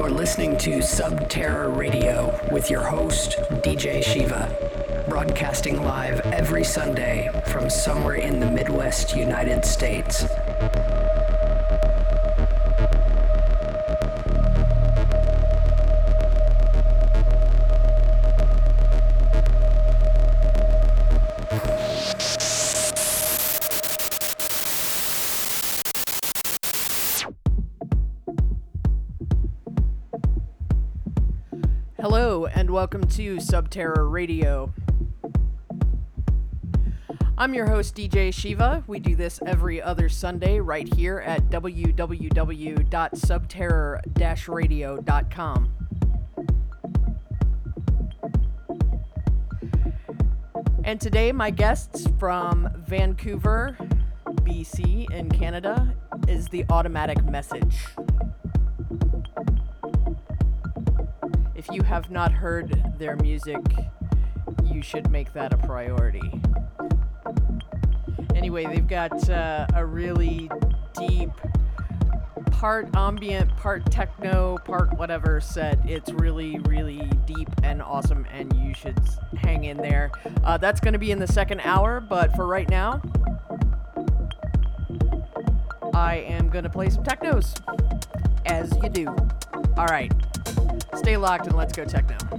You're listening to SUBterror Radio with your host, DJ Shiva, broadcasting live every Sunday from somewhere in the Midwest United States. To SUBterror Radio. I'm your host, DJ Shiva. We do this every other Sunday right here at www.subterror-radio.com. And today, my guests from Vancouver, BC, in Canada, is the Automatic Message. You have not heard their music, you should make that a priority. Anyway, they've got uh, a really deep, part ambient, part techno, part whatever set. It's really, really deep and awesome, and you should hang in there. Uh, that's going to be in the second hour, but for right now, I am going to play some technos, as you do. All right. Stay locked and let's go techno.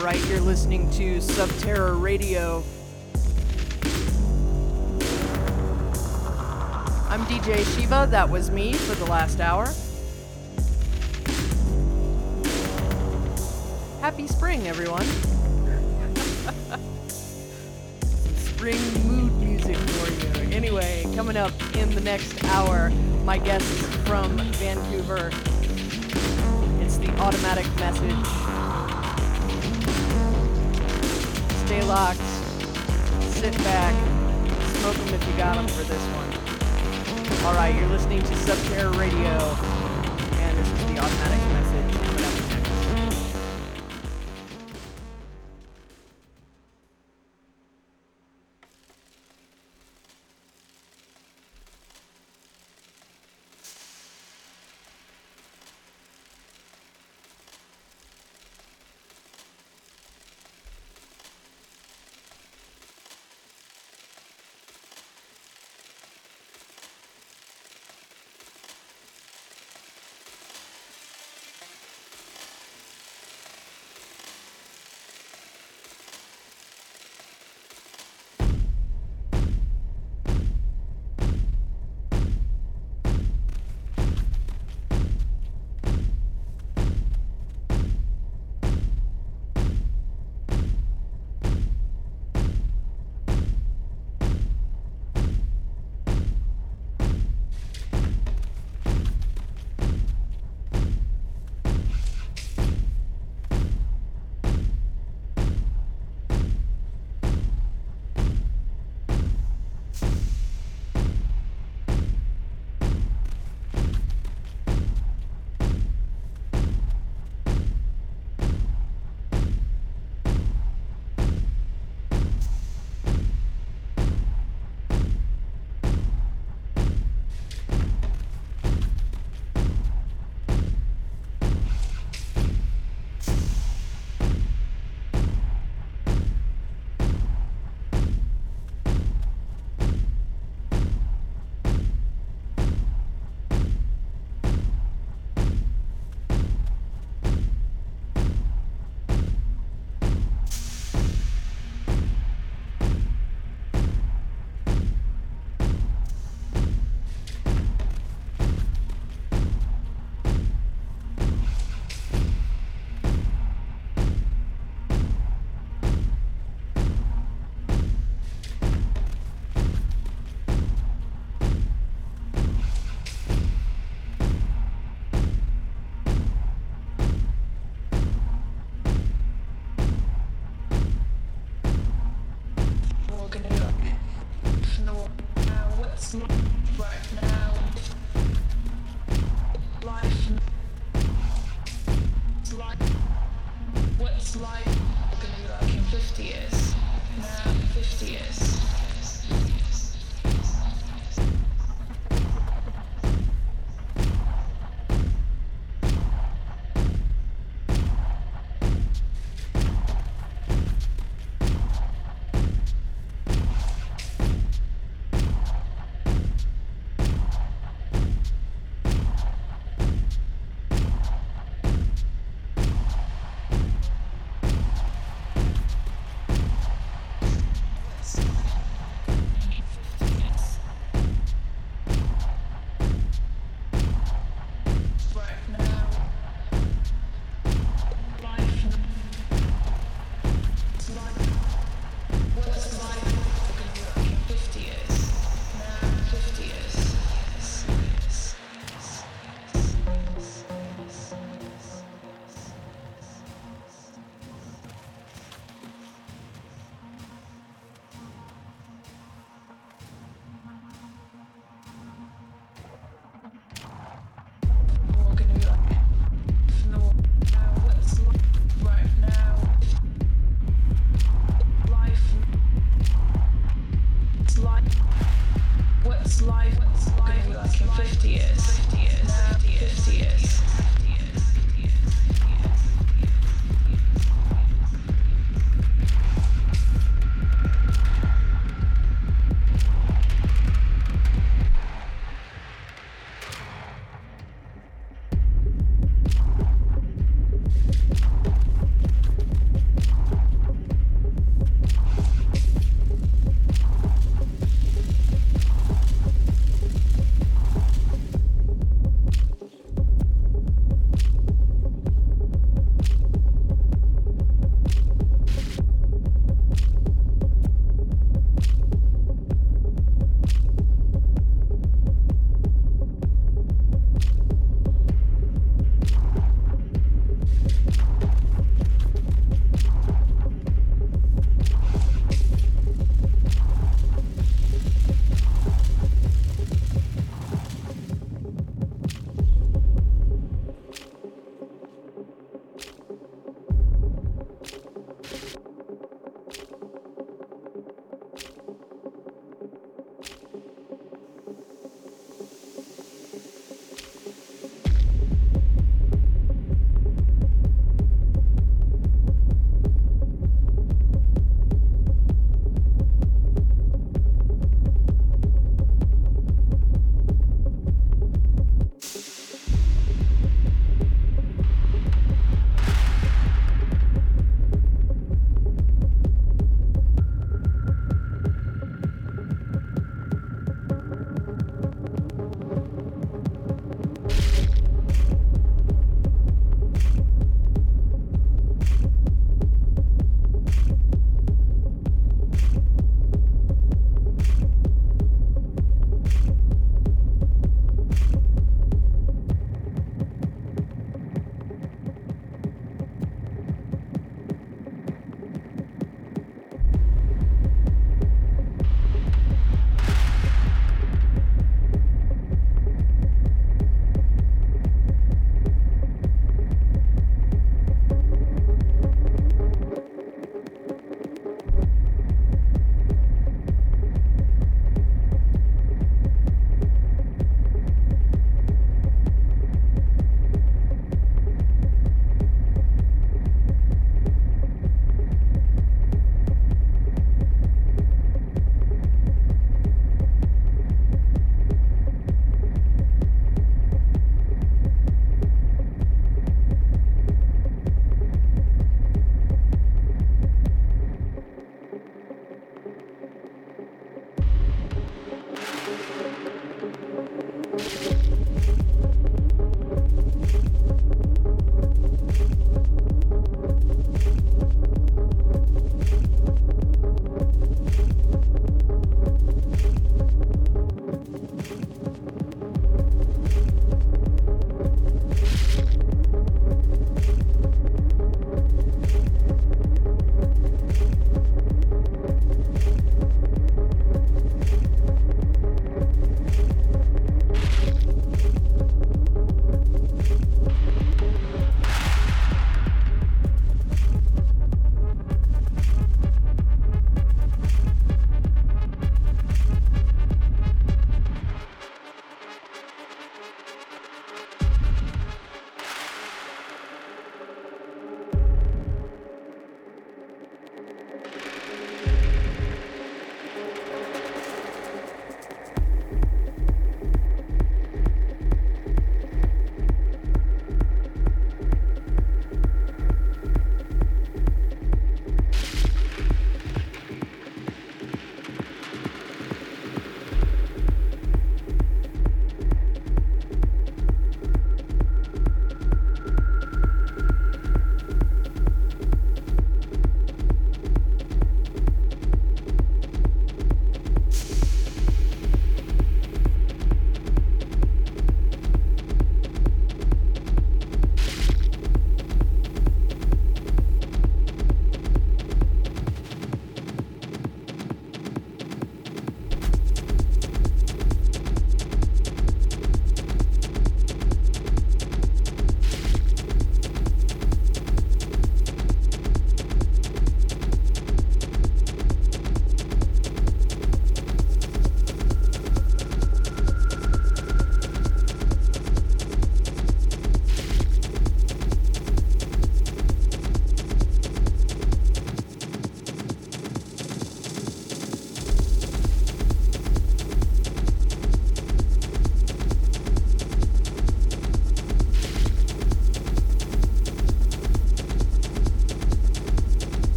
Right, you're listening to SUBterror Radio. I'm DJ Shiva. That was me for the last hour. Happy spring, everyone. Spring mood music for you. Anyway, coming up in the next hour, my guests from Vancouver. It's the automatic message. Locked, sit back, smoke them if you got them for this one. All right, you're listening to SUBterror Radio,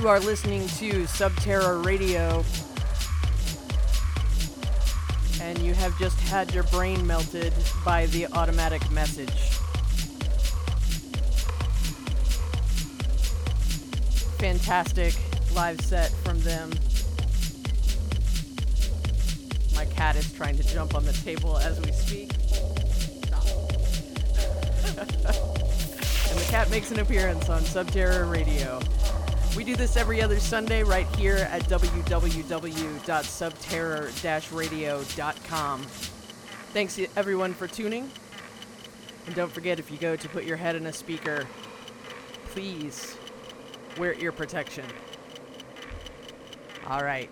you are listening to SUBterror Radio. And you have just had your brain melted by the automatic message. Fantastic live set from them. My cat is trying to jump on the table as we speak. And the cat makes an appearance on SUBterror Radio. Do this every other Sunday right here at www.subterror-radio.com. Thanks everyone for tuning. And don't forget if you go to put your head in a speaker, please wear ear protection. All right.